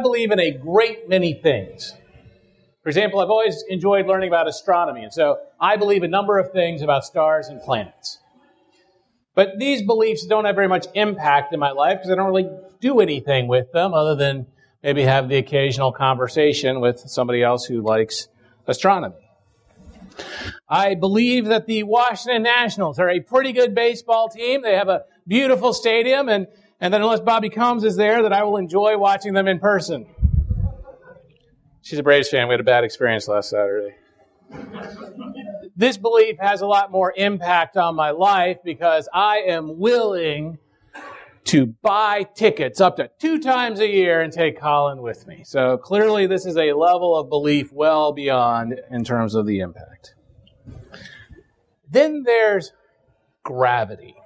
I believe in a great many things. For example, I've always enjoyed learning about astronomy, and so I believe a number of things about stars and planets. But these beliefs don't have very much impact in my life because I don't really do anything with them other than maybe have the occasional conversation with somebody else who likes astronomy. I believe that the Washington Nationals are a pretty good baseball team. They have a beautiful stadium, and, and that unless Bobby Combs is there, that I will enjoy watching them in person. She's a Braves fan. We had a bad experience last Saturday. This belief has a lot more impact on my life because I am willing to buy tickets up to two times a year and take Colin with me. So clearly, this is a level of belief well beyond in terms of the impact. Then there's gravity.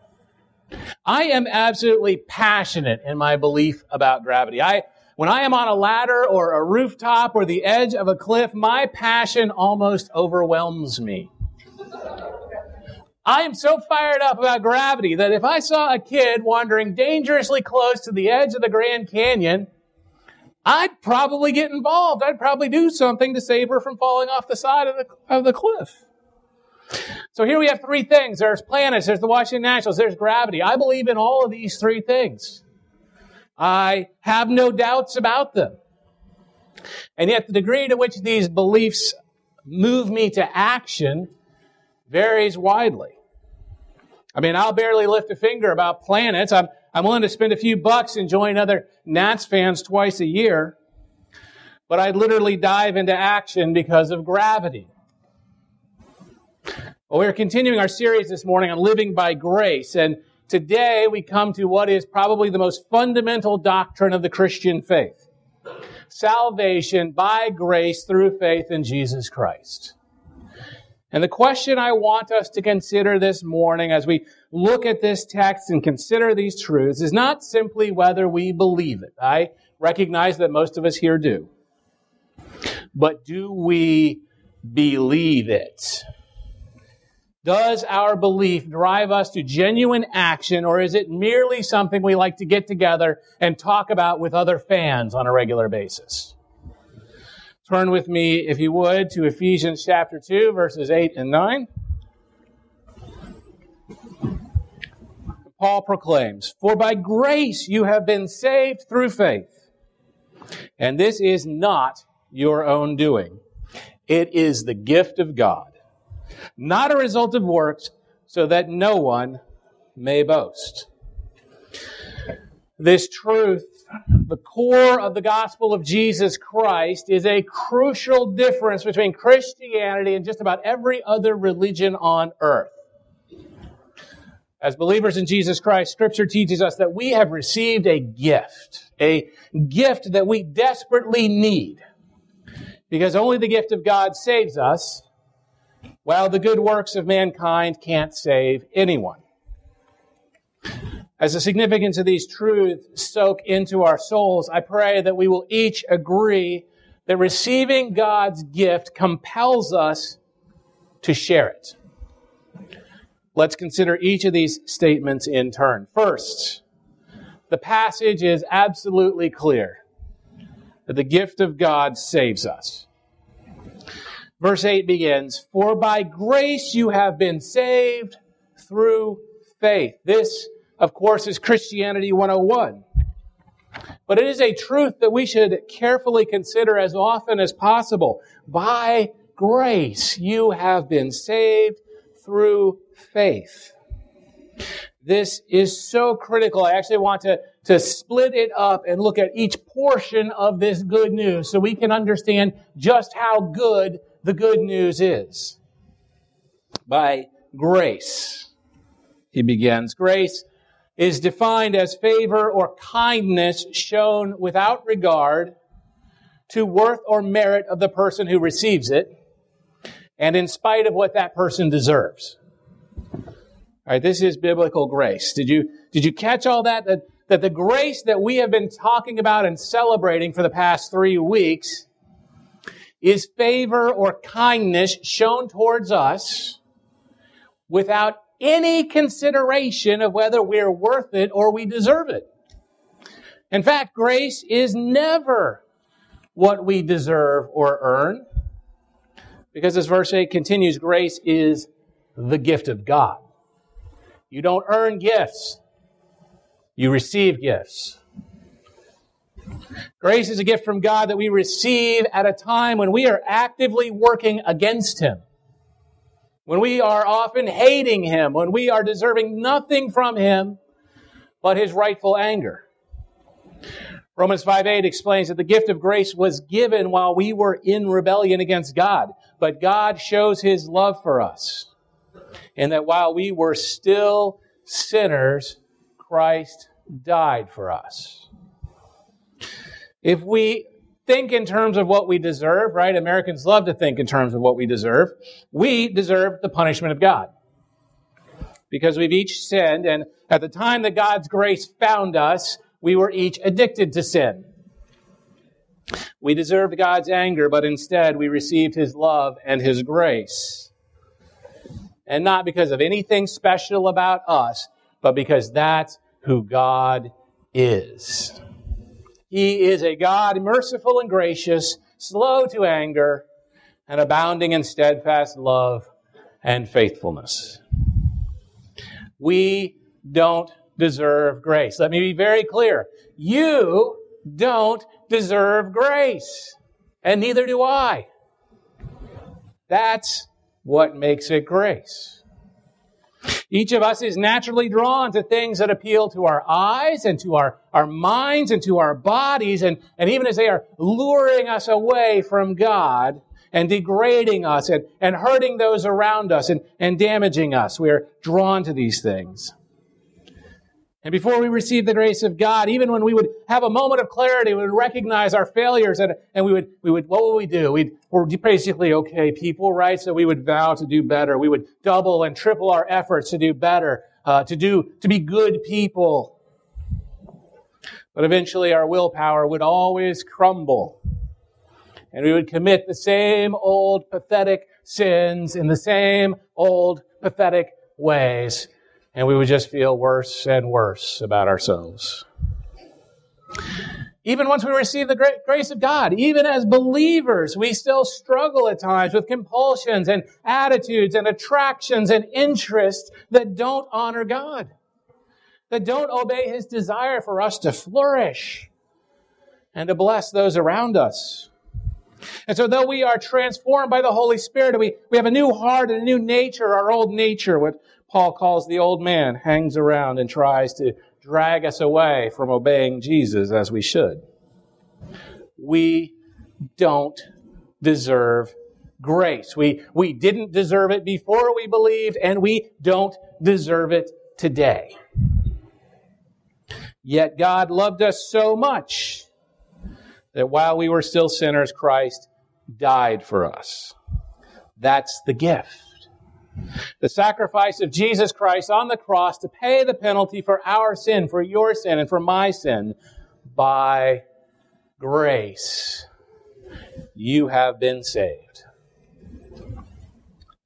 I am absolutely passionate in my belief about gravity. I, when I am on a ladder or a rooftop or the edge of a cliff, my passion almost overwhelms me. I am so fired up about gravity that if I saw a kid wandering dangerously close to the edge of the Grand Canyon, I'd probably get involved. I'd probably do something to save her from falling off the side of the, of the cliff. So here we have three things. There's planets, there's the Washington Nationals, there's gravity. I believe in all of these three things. I have no doubts about them. And yet the degree to which these beliefs move me to action varies widely. I mean, I'll barely lift a finger about planets. I'm, I'm willing to spend a few bucks and join other Nats fans twice a year, but I literally dive into action because of gravity. Well, we're continuing our series this morning on living by grace, and today we come to what is probably the most fundamental doctrine of the Christian faith. Salvation by grace through faith in Jesus Christ. And the question I want us to consider this morning as we look at this text and consider these truths is not simply whether we believe it. I recognize that most of us here do. But do we believe it? Does our belief drive us to genuine action or is it merely something we like to get together and talk about with other fans on a regular basis? Turn with me, if you would, to Ephesians chapter 2, verses 8 and 9. Paul proclaims, For by grace you have been saved through faith. And this is not your own doing. It is the gift of God, not a result of works, so that no one may boast. This truth the core of the gospel of Jesus Christ is a crucial difference between Christianity and just about every other religion on earth. As believers in Jesus Christ, scripture teaches us that we have received a gift, a gift that we desperately need. Because only the gift of God saves us, while the good works of mankind can't save anyone. As the significance of these truths soak into our souls, I pray that we will each agree that receiving God's gift compels us to share it. Let's consider each of these statements in turn. First, the passage is absolutely clear that the gift of God saves us. Verse 8 begins, For by grace you have been saved through faith. This of course, is Christianity 101. But it is a truth that we should carefully consider as often as possible. By grace, you have been saved through faith. This is so critical. I actually want to, to split it up and look at each portion of this good news so we can understand just how good the good news is. By grace, he begins. Grace is defined as favor or kindness shown without regard to worth or merit of the person who receives it, and in spite of what that person deserves. All right, this is biblical grace. Did you, did you catch all that? that? That the grace that we have been talking about and celebrating for the past three weeks is favor or kindness shown towards us without any consideration of whether we're worth it or we deserve it. In fact, grace is never what we deserve or earn. Because as verse 8 continues, grace is the gift of God. You don't earn gifts, you receive gifts. Grace is a gift from God that we receive at a time when we are actively working against Him. When we are often hating Him, when we are deserving nothing from Him but His rightful anger. Romans 5 8 explains that the gift of grace was given while we were in rebellion against God, but God shows His love for us and that while we were still sinners, Christ died for us. If we think in terms of what we deserve, right? Americans love to think in terms of what we deserve. We deserve the punishment of God. Because we've each sinned, and at the time that God's grace found us, we were each addicted to sin. We deserved God's anger, but instead we received His love and His grace and not because of anything special about us, but because that's who God is. He is a God merciful and gracious, slow to anger, and abounding in steadfast love and faithfulness. We don't deserve grace. Let me be very clear. You don't deserve grace, and neither do I. That's what makes it grace. Each of us is naturally drawn to things that appeal to our eyes and to our, our minds and to our bodies. And, and even as they are luring us away from God and degrading us and, and hurting those around us and, and damaging us, we are drawn to these things. And before we receive the grace of God, even when we would have a moment of clarity, we would recognize our failures and, and we would, we would, what would we do? We'd, we're basically okay people, right? So we would vow to do better. We would double and triple our efforts to do better, uh, to do, to be good people. But eventually our willpower would always crumble. And we would commit the same old pathetic sins in the same old pathetic ways and we would just feel worse and worse about ourselves. Even once we receive the grace of God, even as believers, we still struggle at times with compulsions and attitudes and attractions and interests that don't honor God, that don't obey His desire for us to flourish and to bless those around us. And so though we are transformed by the Holy Spirit, we, we have a new heart and a new nature, our old nature, what Paul calls the old man, hangs around and tries to drag us away from obeying Jesus as we should. We don't deserve grace. We, we didn't deserve it before we believed, and we don't deserve it today. Yet God loved us so much that while we were still sinners, Christ died for us. That's the gift. The sacrifice of Jesus Christ on the cross to pay the penalty for our sin, for your sin, and for my sin by grace. You have been saved.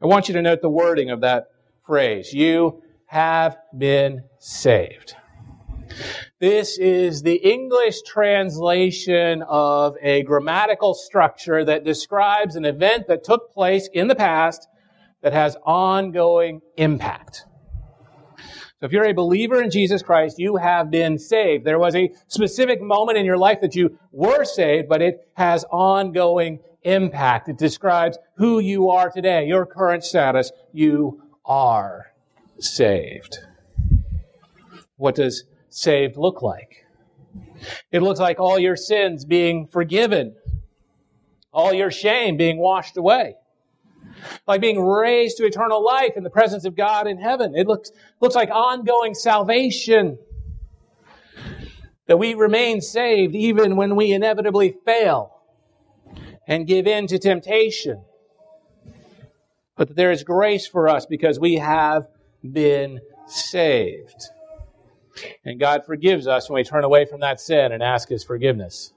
I want you to note the wording of that phrase. You have been saved. This is the English translation of a grammatical structure that describes an event that took place in the past that has ongoing impact. So if you're a believer in Jesus Christ, you have been saved. There was a specific moment in your life that you were saved, but it has ongoing impact. It describes who you are today, your current status. You are saved. What does saved look like? It looks like all your sins being forgiven, all your shame being washed away like being raised to eternal life in the presence of God in heaven. It looks, looks like ongoing salvation. That we remain saved even when we inevitably fail and give in to temptation. But that there is grace for us because we have been saved. And God forgives us when we turn away from that sin and ask His forgiveness.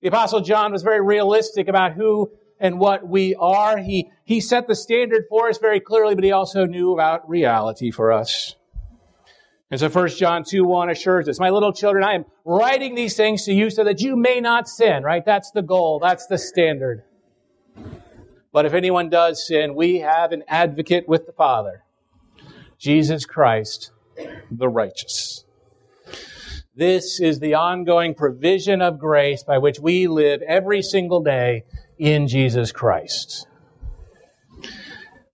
The Apostle John was very realistic about who and what we are. He, he set the standard for us very clearly, but he also knew about reality for us. And so 1 John 2 1 assures us, My little children, I am writing these things to you so that you may not sin, right? That's the goal. That's the standard. But if anyone does sin, we have an advocate with the Father, Jesus Christ, the righteous. This is the ongoing provision of grace by which we live every single day in Jesus Christ.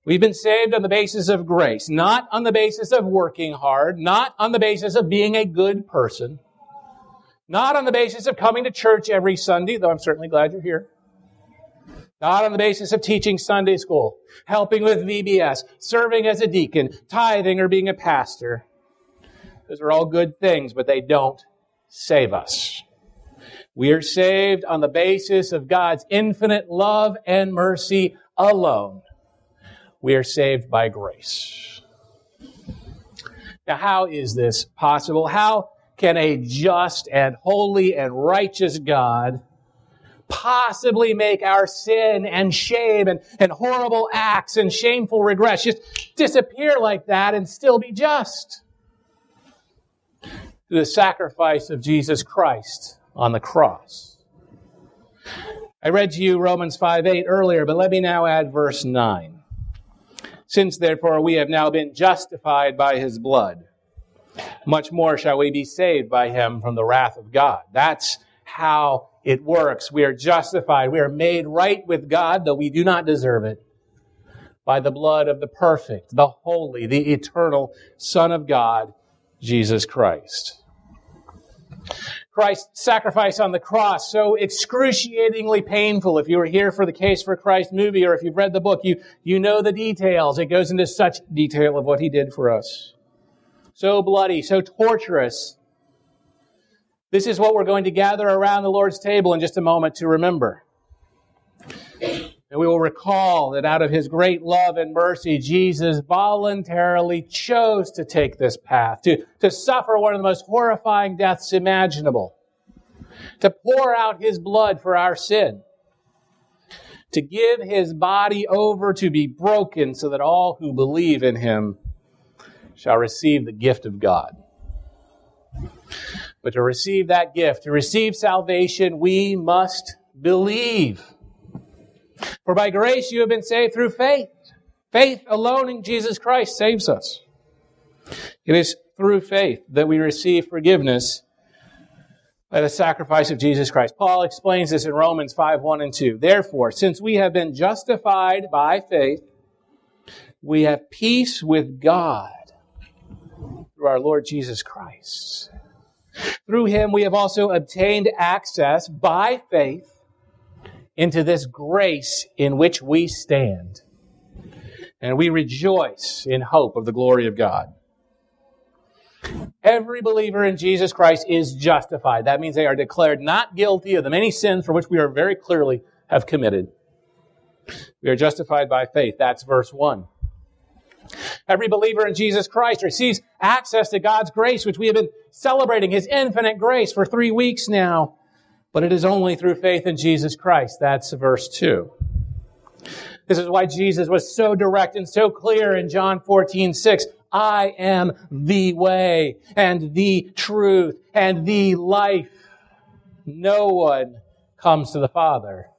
We've been saved on the basis of grace, not on the basis of working hard, not on the basis of being a good person, not on the basis of coming to church every Sunday, though I'm certainly glad you're here. Not on the basis of teaching Sunday school, helping with VBS, serving as a deacon, tithing, or being a pastor. Those are all good things, but they don't save us. We are saved on the basis of God's infinite love and mercy alone we are saved by grace. Now, how is this possible? How can a just and holy and righteous God possibly make our sin and shame and, and horrible acts and shameful regrets just disappear like that and still be just? Through the sacrifice of Jesus Christ on the cross. I read to you Romans 5 8 earlier, but let me now add verse 9. Since therefore we have now been justified by his blood, much more shall we be saved by him from the wrath of God. That's how it works. We are justified. We are made right with God, though we do not deserve it, by the blood of the perfect, the holy, the eternal Son of God, Jesus Christ. Christ's sacrifice on the cross, so excruciatingly painful. If you were here for the Case for Christ movie or if you've read the book, you, you know the details. It goes into such detail of what he did for us. So bloody, so torturous. This is what we're going to gather around the Lord's table in just a moment to remember. And we will recall that out of his great love and mercy, Jesus voluntarily chose to take this path, to, to suffer one of the most horrifying deaths imaginable, to pour out his blood for our sin, to give his body over to be broken so that all who believe in him shall receive the gift of God. But to receive that gift, to receive salvation, we must believe. For by grace you have been saved through faith. Faith alone in Jesus Christ saves us. It is through faith that we receive forgiveness by the sacrifice of Jesus Christ. Paul explains this in Romans 5 1 and 2. Therefore, since we have been justified by faith, we have peace with God through our Lord Jesus Christ. Through him, we have also obtained access by faith into this grace in which we stand. And we rejoice in hope of the glory of God. Every believer in Jesus Christ is justified. That means they are declared not guilty of the many sins for which we are very clearly have committed. We are justified by faith. That's verse 1. Every believer in Jesus Christ receives access to God's grace, which we have been celebrating, His infinite grace for three weeks now but it is only through faith in Jesus Christ. That's verse 2. This is why Jesus was so direct and so clear in John 14, 6. I am the way and the truth and the life. No one comes to the Father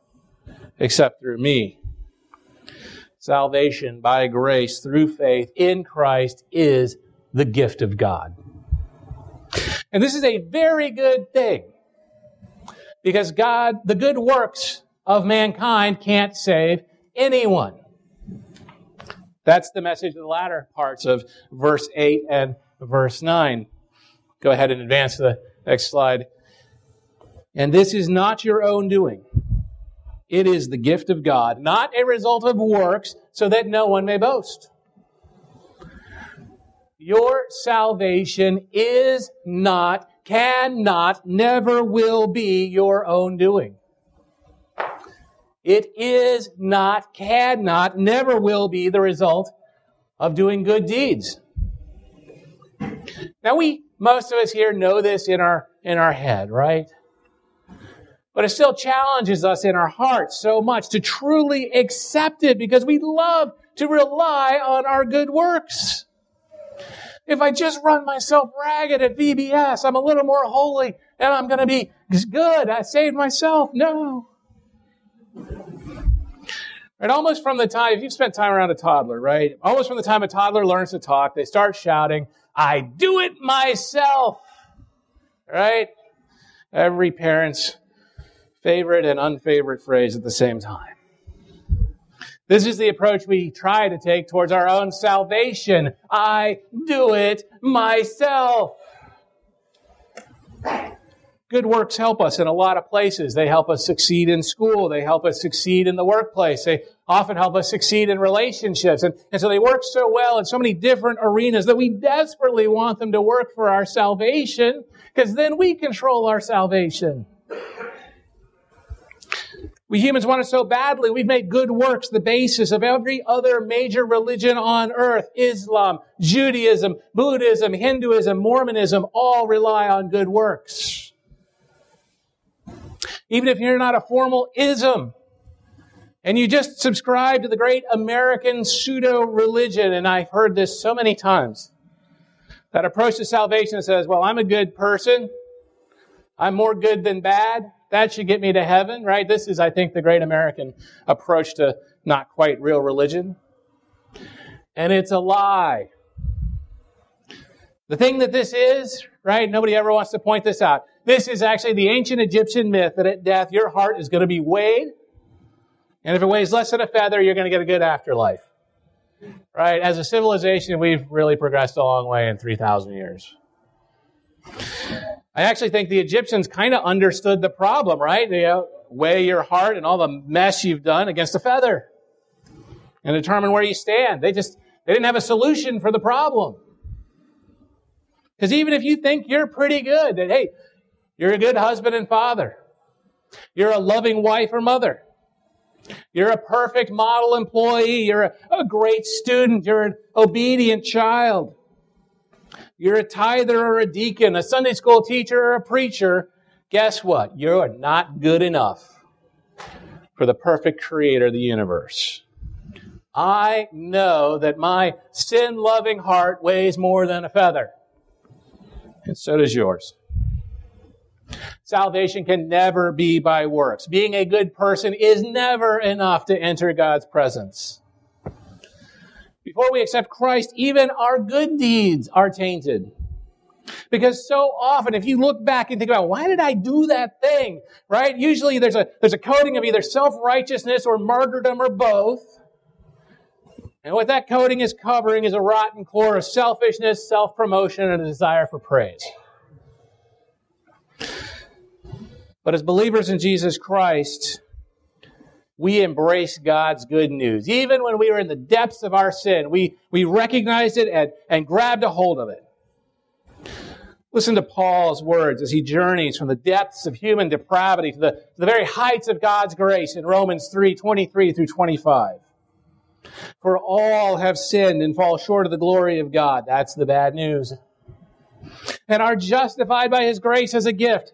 except through me. Salvation by grace through faith in Christ is the gift of God. And this is a very good thing because God, the good works of mankind can't save anyone. That's the message of the latter parts of verse 8 and verse 9. Go ahead and advance to the next slide. And this is not your own doing. It is the gift of God, not a result of works, so that no one may boast. Your salvation is not cannot, never will be your own doing. It is not, cannot, never will be the result of doing good deeds. Now we, most of us here know this in our, in our head, right? But it still challenges us in our hearts so much to truly accept it because we love to rely on our good works. If I just run myself ragged at VBS, I'm a little more holy and I'm going to be good. I saved myself. No. Right, almost from the time, if you've spent time around a toddler, right? Almost from the time a toddler learns to talk, they start shouting, I do it myself. Right? Every parent's favorite and unfavorite phrase at the same time. This is the approach we try to take towards our own salvation. I do it myself. Good works help us in a lot of places. They help us succeed in school. They help us succeed in the workplace. They often help us succeed in relationships. And, and so they work so well in so many different arenas that we desperately want them to work for our salvation because then we control our salvation. We humans want it so badly. We've made good works the basis of every other major religion on earth. Islam, Judaism, Buddhism, Hinduism, Mormonism all rely on good works even if you're not a formal ism. And you just subscribe to the great American pseudo religion, and I've heard this so many times. That approach to salvation says, well, I'm a good person. I'm more good than bad. That should get me to heaven, right? This is, I think, the great American approach to not quite real religion. And it's a lie. The thing that this is, right? Nobody ever wants to point this out. This is actually the ancient Egyptian myth that at death your heart is going to be weighed. And if it weighs less than a feather, you're going to get a good afterlife. Right? As a civilization, we've really progressed a long way in 3,000 years. I actually think the Egyptians kind of understood the problem, right? They uh, weigh your heart and all the mess you've done against a feather and determine where you stand. They just, they didn't have a solution for the problem. Because even if you think you're pretty good, that, hey, you're a good husband and father. You're a loving wife or mother. You're a perfect model employee. You're a, a great student. You're an obedient child. You're a tither or a deacon, a Sunday school teacher or a preacher. Guess what? You're not good enough for the perfect creator of the universe. I know that my sin loving heart weighs more than a feather. And so does yours. Salvation can never be by works. Being a good person is never enough to enter God's presence. Before we accept Christ, even our good deeds are tainted. Because so often, if you look back and think about, why did I do that thing? Right? Usually there's a, there's a coating of either self-righteousness or martyrdom or both. And what that coating is covering is a rotten core of selfishness, self-promotion, and a desire for praise. But as believers in Jesus Christ, we embrace God's good news. Even when we were in the depths of our sin, we, we recognized it and, and grabbed a hold of it. Listen to Paul's words as he journeys from the depths of human depravity to the, to the very heights of God's grace in Romans 3 23 through 25. For all have sinned and fall short of the glory of God. That's the bad news. And are justified by his grace as a gift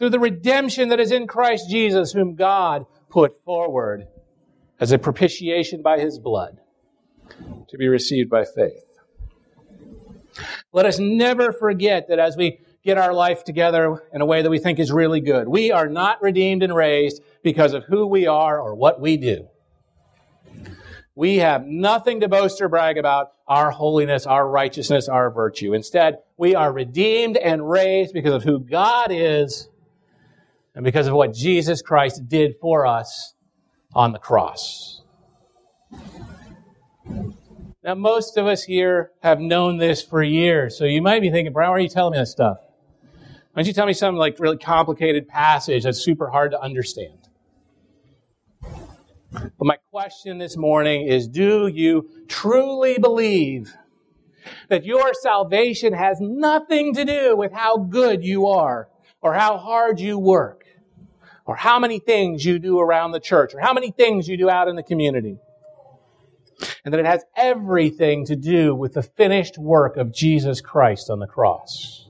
through the redemption that is in Christ Jesus, whom God put forward as a propitiation by his blood to be received by faith. Let us never forget that as we get our life together in a way that we think is really good, we are not redeemed and raised because of who we are or what we do. We have nothing to boast or brag about our holiness, our righteousness, our virtue. Instead, we are redeemed and raised because of who God is and because of what Jesus Christ did for us on the cross. Now, most of us here have known this for years, so you might be thinking, Brian, why are you telling me this stuff? Why don't you tell me some like really complicated passage that's super hard to understand? But my question this morning is, do you truly believe that your salvation has nothing to do with how good you are or how hard you work? Or how many things you do around the church, or how many things you do out in the community. And that it has everything to do with the finished work of Jesus Christ on the cross.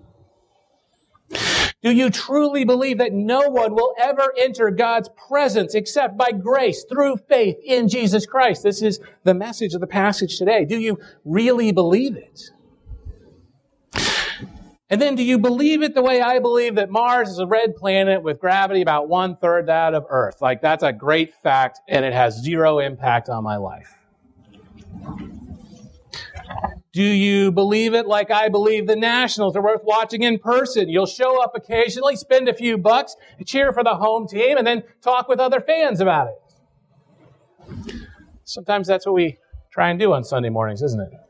Do you truly believe that no one will ever enter God's presence except by grace through faith in Jesus Christ? This is the message of the passage today. Do you really believe it? And then do you believe it the way I believe that Mars is a red planet with gravity about one third that of Earth? Like that's a great fact and it has zero impact on my life. Do you believe it like I believe the Nationals are worth watching in person? You'll show up occasionally, spend a few bucks, cheer for the home team, and then talk with other fans about it. Sometimes that's what we try and do on Sunday mornings, isn't it?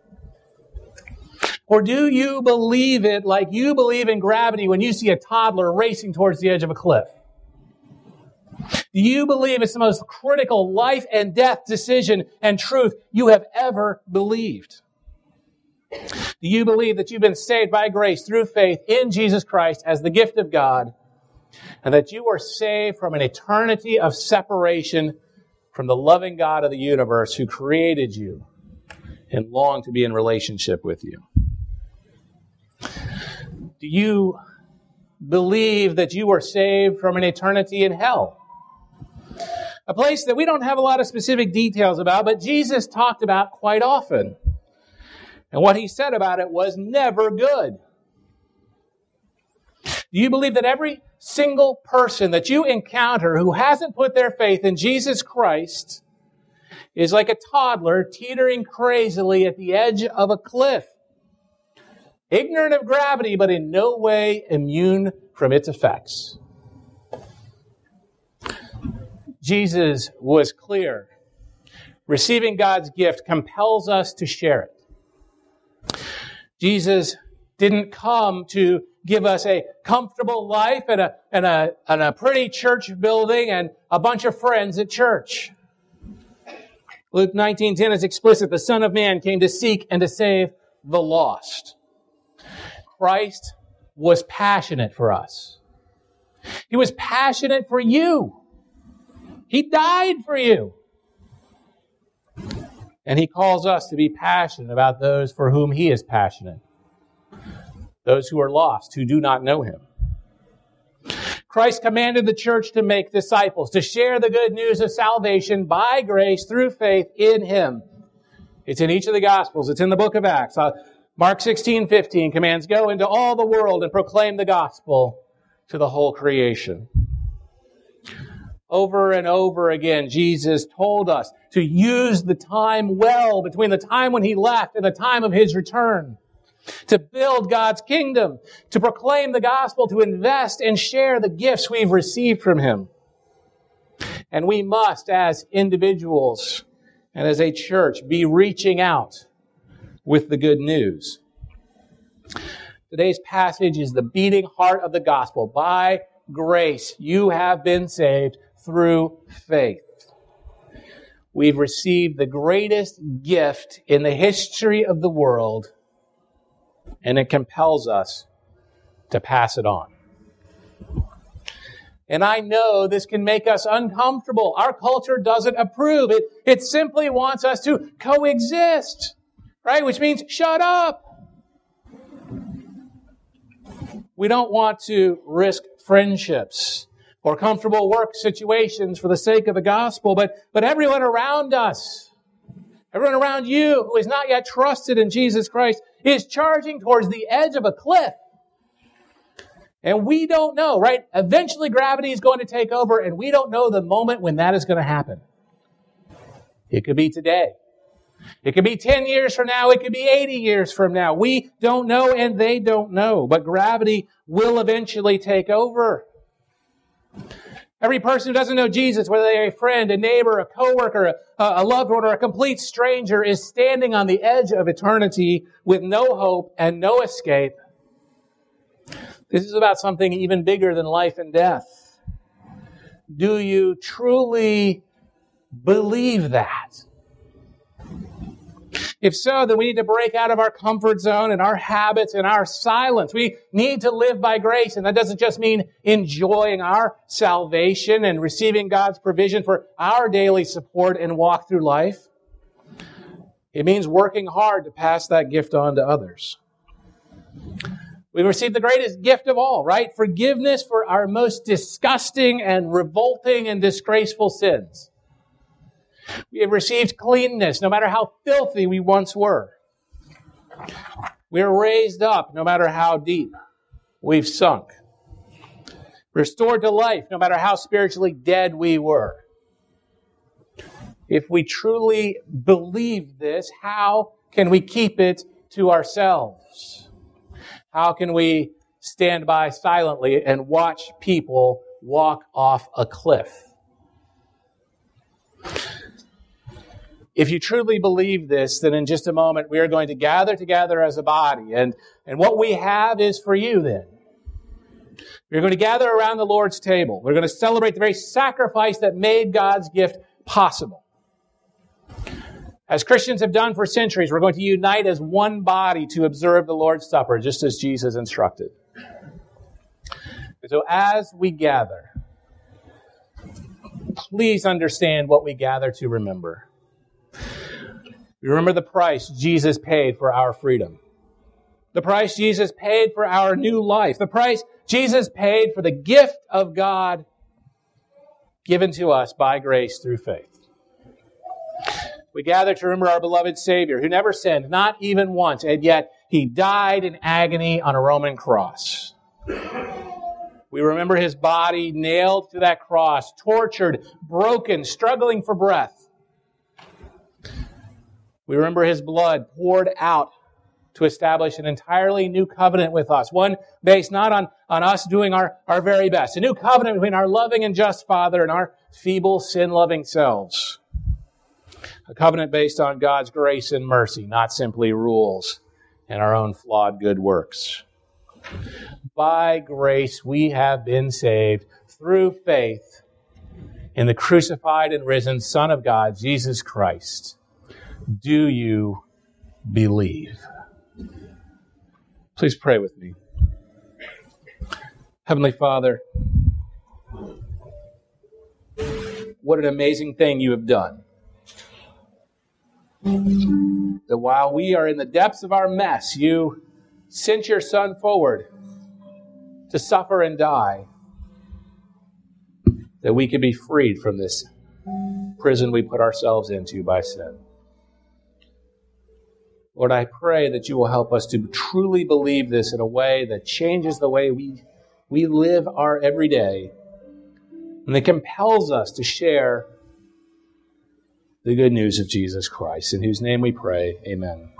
Or do you believe it like you believe in gravity when you see a toddler racing towards the edge of a cliff? Do you believe it's the most critical life and death decision and truth you have ever believed? Do you believe that you've been saved by grace through faith in Jesus Christ as the gift of God and that you are saved from an eternity of separation from the loving God of the universe who created you and longed to be in relationship with you? Do you believe that you are saved from an eternity in hell? A place that we don't have a lot of specific details about, but Jesus talked about quite often. And what he said about it was never good. Do you believe that every single person that you encounter who hasn't put their faith in Jesus Christ is like a toddler teetering crazily at the edge of a cliff? Ignorant of gravity, but in no way immune from its effects. Jesus was clear. Receiving God's gift compels us to share it. Jesus didn't come to give us a comfortable life and a, and a, and a pretty church building and a bunch of friends at church. Luke 19:10 is explicit. The Son of Man came to seek and to save the lost. Christ was passionate for us. He was passionate for you. He died for you. And he calls us to be passionate about those for whom he is passionate. Those who are lost, who do not know him. Christ commanded the church to make disciples, to share the good news of salvation by grace through faith in him. It's in each of the Gospels. It's in the book of Acts. Uh, Mark 16, 15 commands, go into all the world and proclaim the gospel to the whole creation. Over and over again, Jesus told us to use the time well between the time when he left and the time of his return. To build God's kingdom, to proclaim the gospel, to invest and share the gifts we've received from him. And we must, as individuals and as a church, be reaching out with the good news. Today's passage is the beating heart of the gospel. By grace, you have been saved through faith. We've received the greatest gift in the history of the world, and it compels us to pass it on. And I know this can make us uncomfortable. Our culture doesn't approve. It, it simply wants us to coexist right? Which means shut up. We don't want to risk friendships or comfortable work situations for the sake of the gospel, but, but everyone around us, everyone around you who is not yet trusted in Jesus Christ is charging towards the edge of a cliff. And we don't know, right? Eventually gravity is going to take over and we don't know the moment when that is going to happen. It could be today. It could be 10 years from now. It could be 80 years from now. We don't know and they don't know, but gravity will eventually take over. Every person who doesn't know Jesus, whether they're a friend, a neighbor, a coworker, a, a loved one, or a complete stranger, is standing on the edge of eternity with no hope and no escape. This is about something even bigger than life and death. Do you truly believe that? If so, then we need to break out of our comfort zone and our habits and our silence. We need to live by grace. And that doesn't just mean enjoying our salvation and receiving God's provision for our daily support and walk through life. It means working hard to pass that gift on to others. We've received the greatest gift of all, right? Forgiveness for our most disgusting and revolting and disgraceful sins. We have received cleanness, no matter how filthy we once were. We are raised up, no matter how deep. we've sunk. Restored to life, no matter how spiritually dead we were. If we truly believe this, how can we keep it to ourselves? How can we stand by silently and watch people walk off a cliff? If you truly believe this, then in just a moment we are going to gather together as a body. And, and what we have is for you then. We're going to gather around the Lord's table. We're going to celebrate the very sacrifice that made God's gift possible. As Christians have done for centuries, we're going to unite as one body to observe the Lord's Supper, just as Jesus instructed. So as we gather, please understand what we gather to remember. Remember the price Jesus paid for our freedom. The price Jesus paid for our new life. The price Jesus paid for the gift of God given to us by grace through faith. We gather to remember our beloved Savior who never sinned, not even once, and yet he died in agony on a Roman cross. We remember his body nailed to that cross, tortured, broken, struggling for breath. We remember his blood poured out to establish an entirely new covenant with us, one based not on, on us doing our, our very best, a new covenant between our loving and just Father and our feeble, sin loving selves. A covenant based on God's grace and mercy, not simply rules and our own flawed good works. By grace, we have been saved through faith in the crucified and risen Son of God, Jesus Christ. Do you believe? Please pray with me. Heavenly Father, what an amazing thing you have done. That while we are in the depths of our mess, you sent your Son forward to suffer and die, that we could be freed from this prison we put ourselves into by sin. Lord, I pray that you will help us to truly believe this in a way that changes the way we, we live our everyday and that compels us to share the good news of Jesus Christ, in whose name we pray. Amen.